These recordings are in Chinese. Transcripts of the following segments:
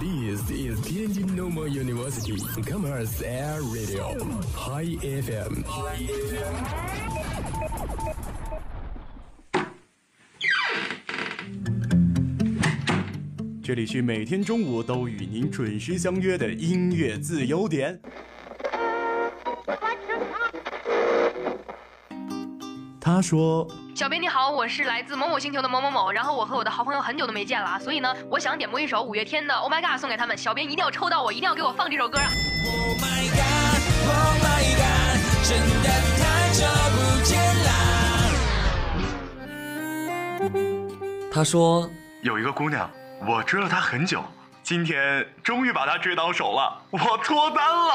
This is Tianjin Normal University Commerce Air Radio High FM。这里是每天中午都与您准时相约的音乐自由点。他说小编你好，我是来自某某星球的某某某，然后我和我的好朋友很久都没见了啊，所以呢，我想点播一首五月天的《Oh My God》送给他们，小编一定要抽到我，一定要给我放这首歌啊！Oh my god, oh my god，真的太久不见啦。他说有一个姑娘，我追了她很久，今天终于把她追到手了，我脱单了。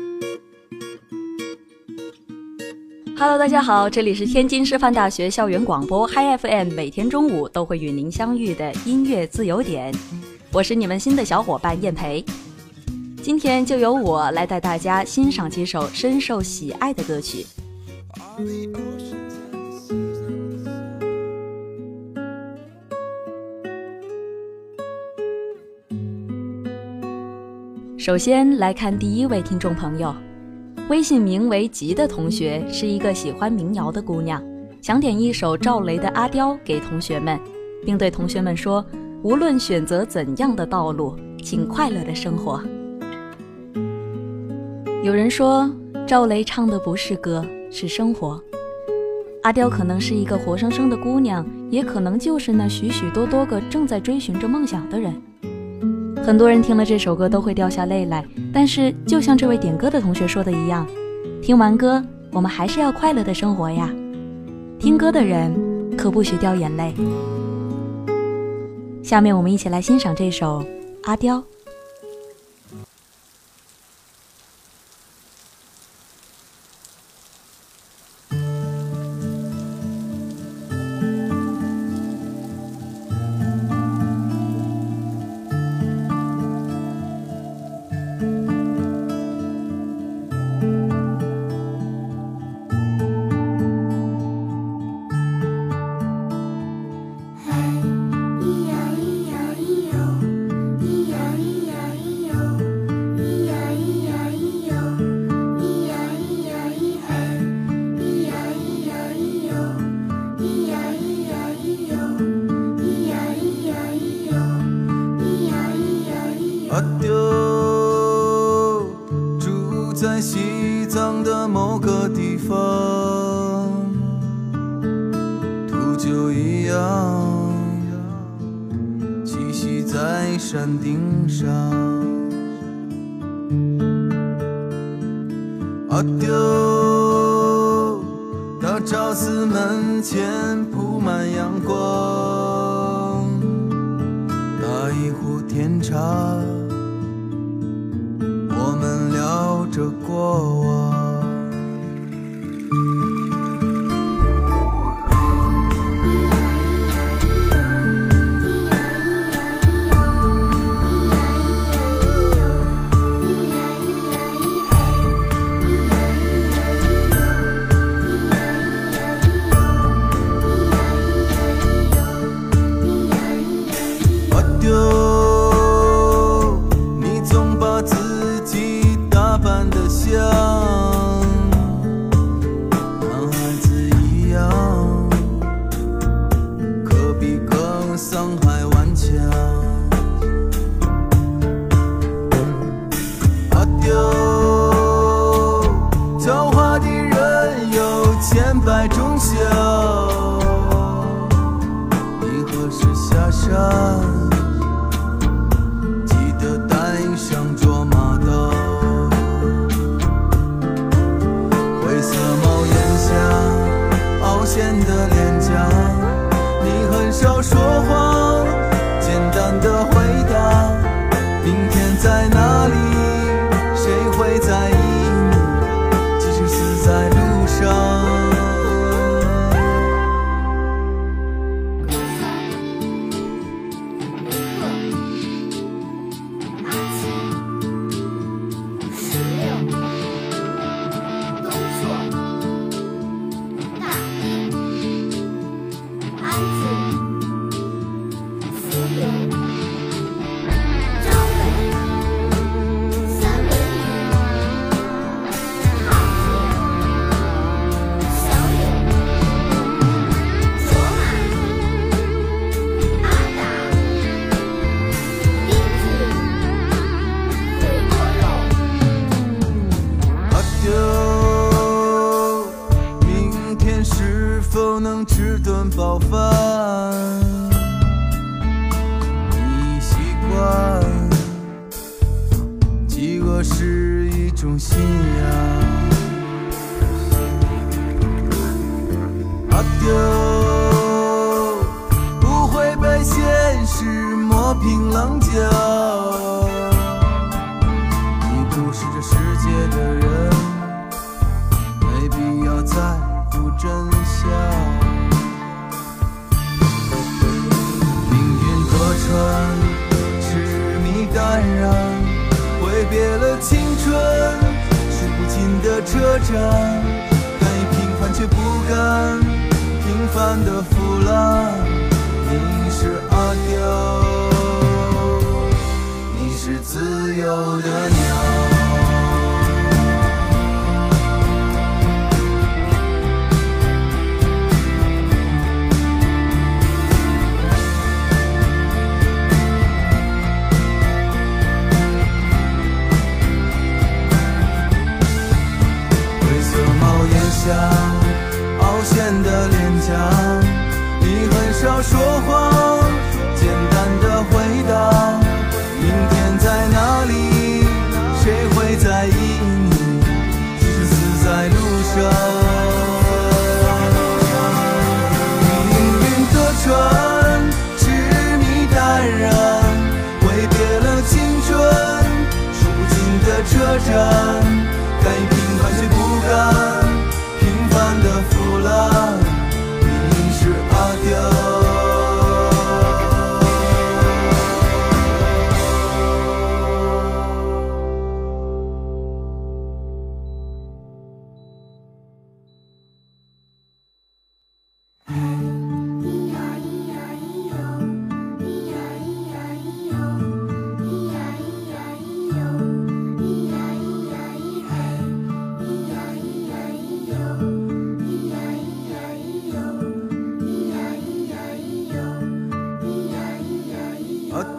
Hello，大家好，这里是天津师范大学校园广播 Hi FM，每天中午都会与您相遇的音乐自由点，我是你们新的小伙伴燕培。今天就由我来带大家欣赏几首深受喜爱的歌曲。首先来看第一位听众朋友，微信名为“吉”的同学是一个喜欢民谣的姑娘，想点一首赵雷的《阿刁》给同学们，并对同学们说：无论选择怎样的道路，请快乐的生活。有人说，赵雷唱的不是歌，是生活。阿刁可能是一个活生生的姑娘，也可能就是那许许多多个正在追寻着梦想的人。很多人听了这首歌都会掉下泪来，但是就像这位点歌的同学说的一样，听完歌我们还是要快乐的生活呀。听歌的人可不许掉眼泪。下面我们一起来欣赏这首《阿刁》。阿刁，大昭寺门前铺满阳光。打一壶甜茶，我们聊着过往。刁，就能吃顿饱饭。你习惯，饥饿是一种信仰。阿丢，不会被现实磨平棱角。春，数不尽的车站，敢于平凡却不甘平凡的腐烂。你是阿刁，你是自由的鸟。下，凹陷的脸颊，你很少说话，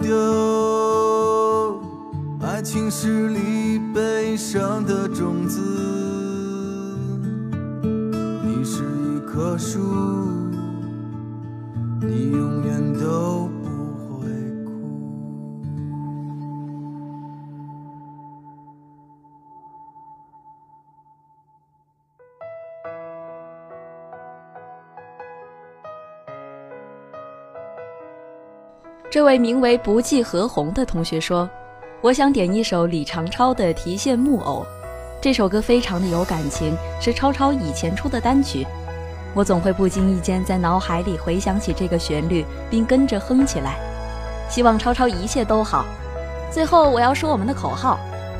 丢，爱情是粒悲伤的种子，你是一棵树，你永远都这位名为不计何红的同学说：“我想点一首李长超的《提线木偶》，这首歌非常的有感情，是超超以前出的单曲。我总会不经意间在脑海里回想起这个旋律，并跟着哼起来。希望超超一切都好。最后我要说我们的口号：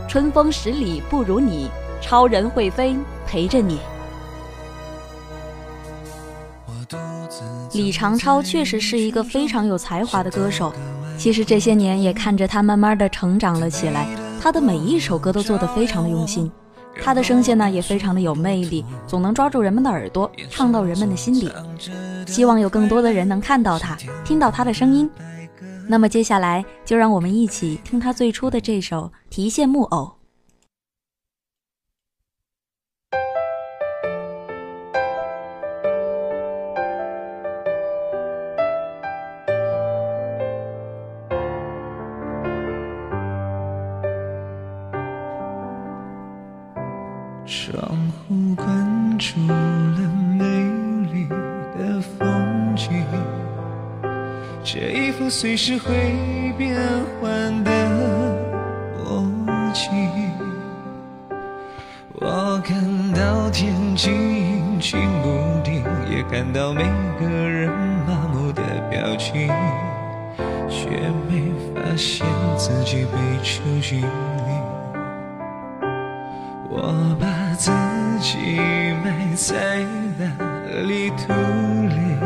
春风十里不如你，超人会飞陪着你。”李长超确实是一个非常有才华的歌手，其实这些年也看着他慢慢的成长了起来，他的每一首歌都做得非常的用心，他的声线呢也非常的有魅力，总能抓住人们的耳朵，唱到人们的心里。希望有更多的人能看到他，听到他的声音。那么接下来就让我们一起听他最初的这首《提线木偶》。窗户关注了美丽的风景，这一幅随时会变换的默契。我看到天晴晴不定，也看到每个人麻木的表情，却没发现自己被囚禁旅途里，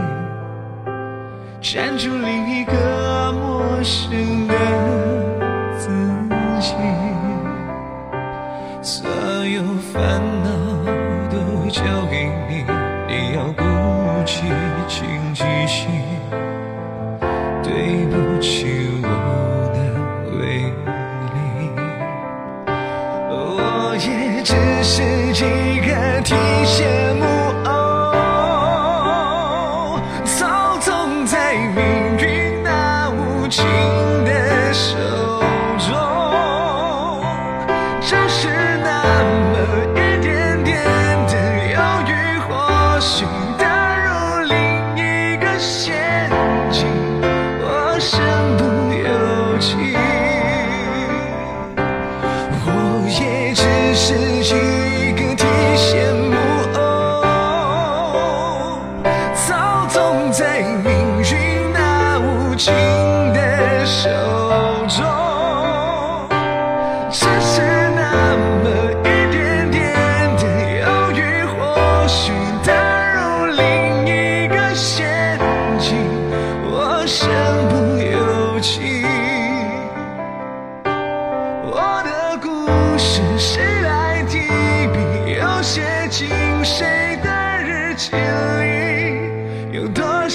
站住另一个陌生的自己，心。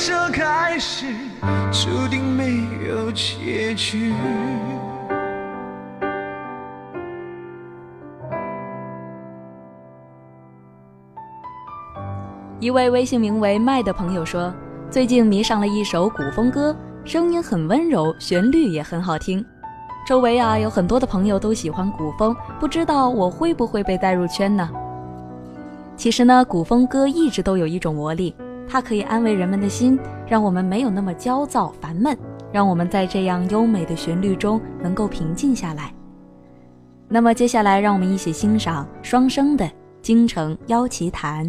有多少开始注定没有结局？一位微信名为麦的朋友说，最近迷上了一首古风歌，声音很温柔，旋律也很好听。周围啊有很多的朋友都喜欢古风，不知道我会不会被带入圈呢？其实呢，古风歌一直都有一种魔力，它可以安慰人们的心，让我们没有那么焦躁烦闷，让我们在这样优美的旋律中能够平静下来。那么接下来，让我们一起欣赏双笙的《京城妖奇谈》。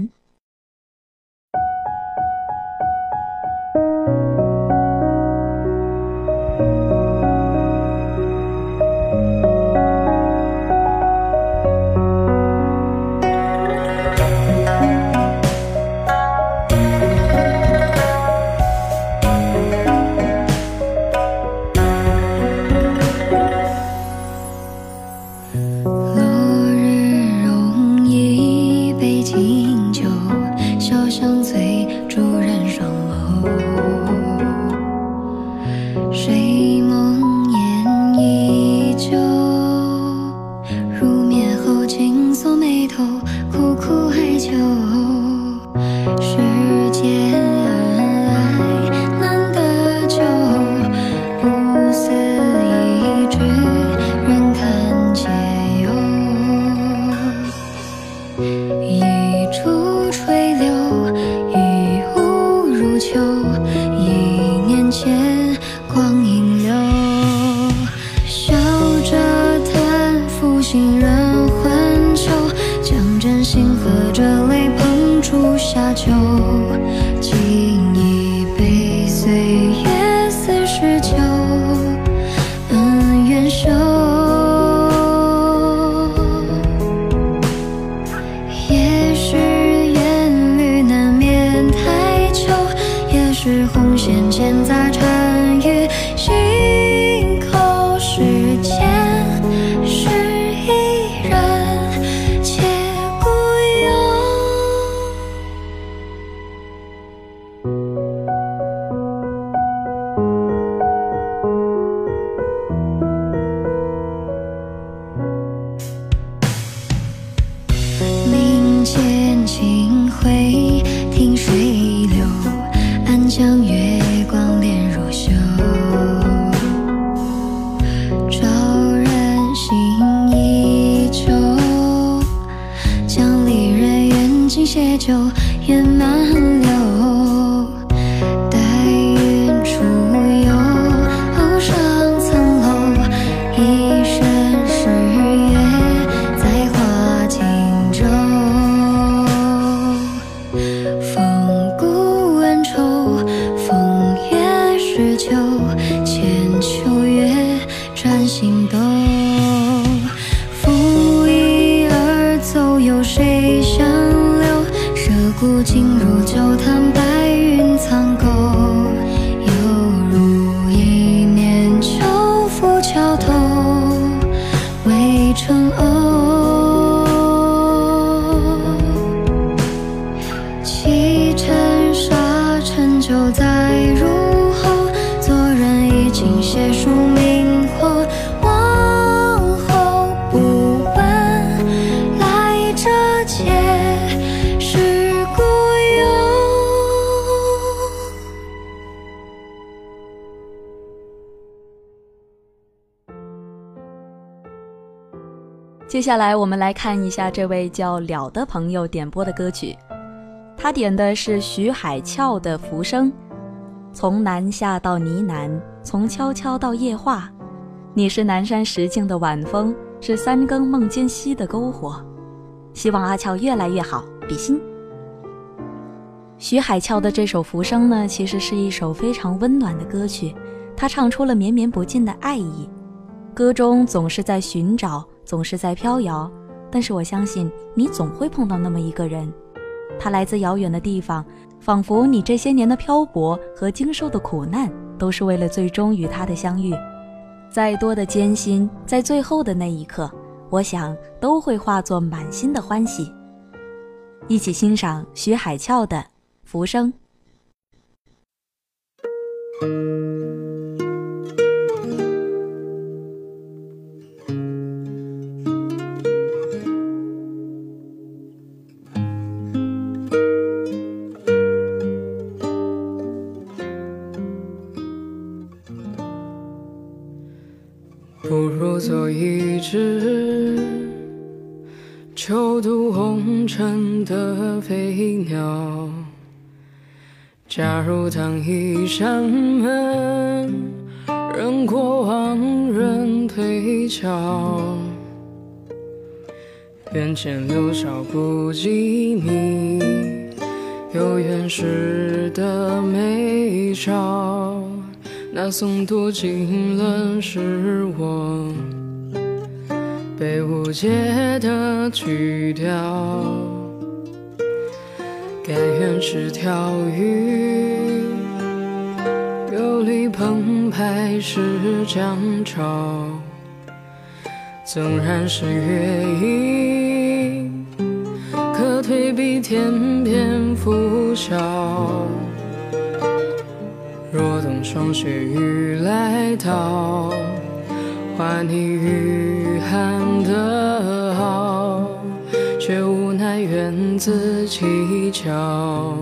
是红线牵在缠与心在入喉，做人已经写书名或往后不问来者皆是孤勇。接下来我们来看一下这位叫了的朋友点播的歌曲，他点的是徐海俏的《浮生》，从南下到呢喃，从悄悄到夜话，你是南山石径的晚风，是三更梦间溪的篝火。希望阿俏越来越好，比心。徐海俏的这首《浮生》呢，其实是一首非常温暖的歌曲，它唱出了绵绵不尽的爱意。歌中总是在寻找，总是在飘摇，但是我相信你总会碰到那么一个人，他来自遥远的地方，仿佛你这些年的漂泊和经受的苦难，都是为了最终与他的相遇。再多的艰辛，在最后的那一刻，我想都会化作满心的欢喜。一起欣赏徐海俏的。浮生。不如做一只秋渡红尘的飞鸟。假如当一扇门，任过往人推敲，眼前留少不及你有缘时的美照，那诵读经纶是我被误解的曲调。甘愿是条鱼，游离澎湃是江潮，纵然是月影，可退避天边拂晓。霜雪雨来到，还你御寒的好。却无奈缘字蹊跷，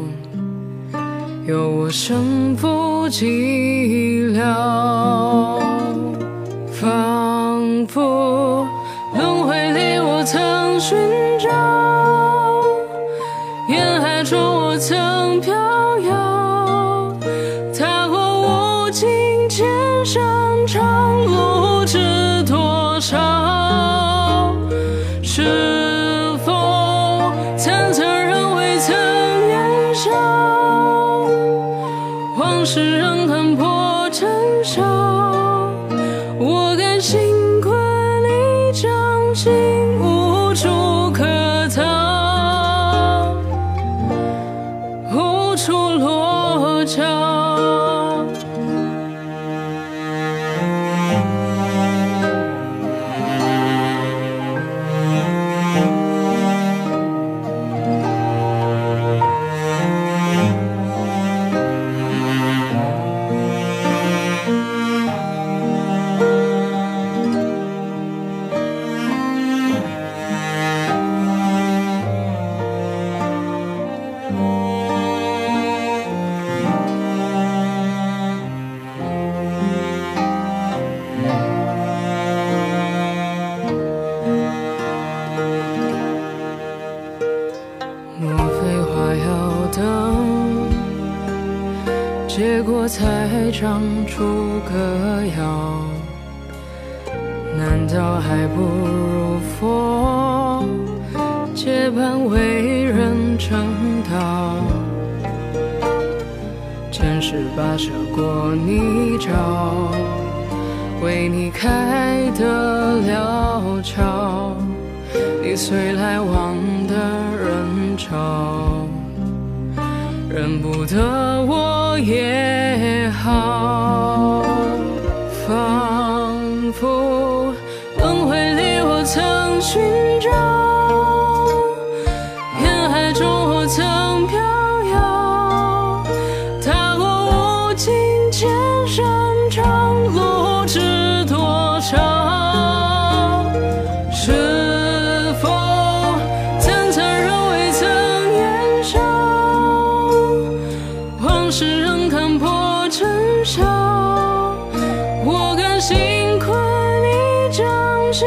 有我身负寂寥，仿佛轮回里我曾寻找，沿海中我曾千山长路知多少？是否层层人未曾年少？往事仍。开的潦草。你随来往的人潮，认不得我也好。仿佛轮回里我曾寻心，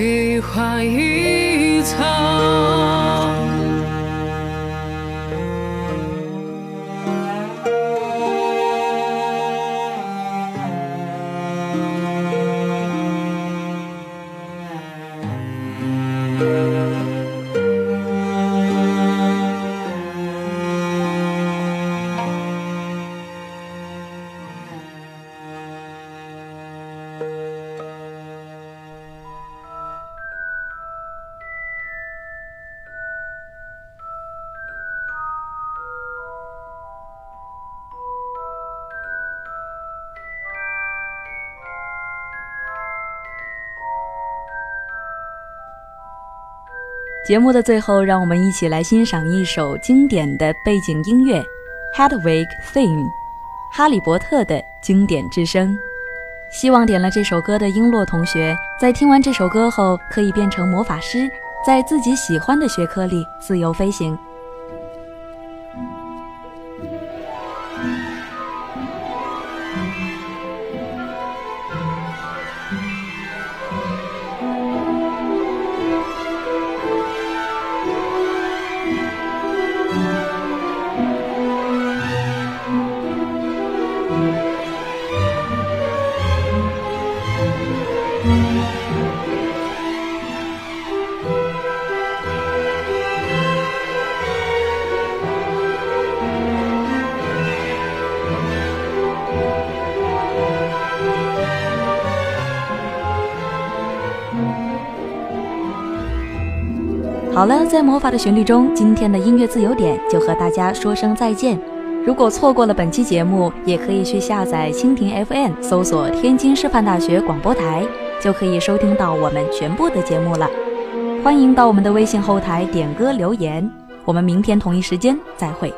一花一草。节目的最后，让我们一起来欣赏一首经典的背景音乐《Hedwig Theme》，哈利波特的经典之声。希望点了这首歌的璎珞同学，在听完这首歌后，可以变成魔法师，在自己喜欢的学科里自由飞行。好了，在魔法的旋律中，今天的音乐自由点就和大家说声再见。如果错过了本期节目，也可以去下载蜻蜓 FM，搜索天津师范大学广播台，就可以收听到我们全部的节目了。欢迎到我们的微信后台点歌留言，我们明天同一时间再会。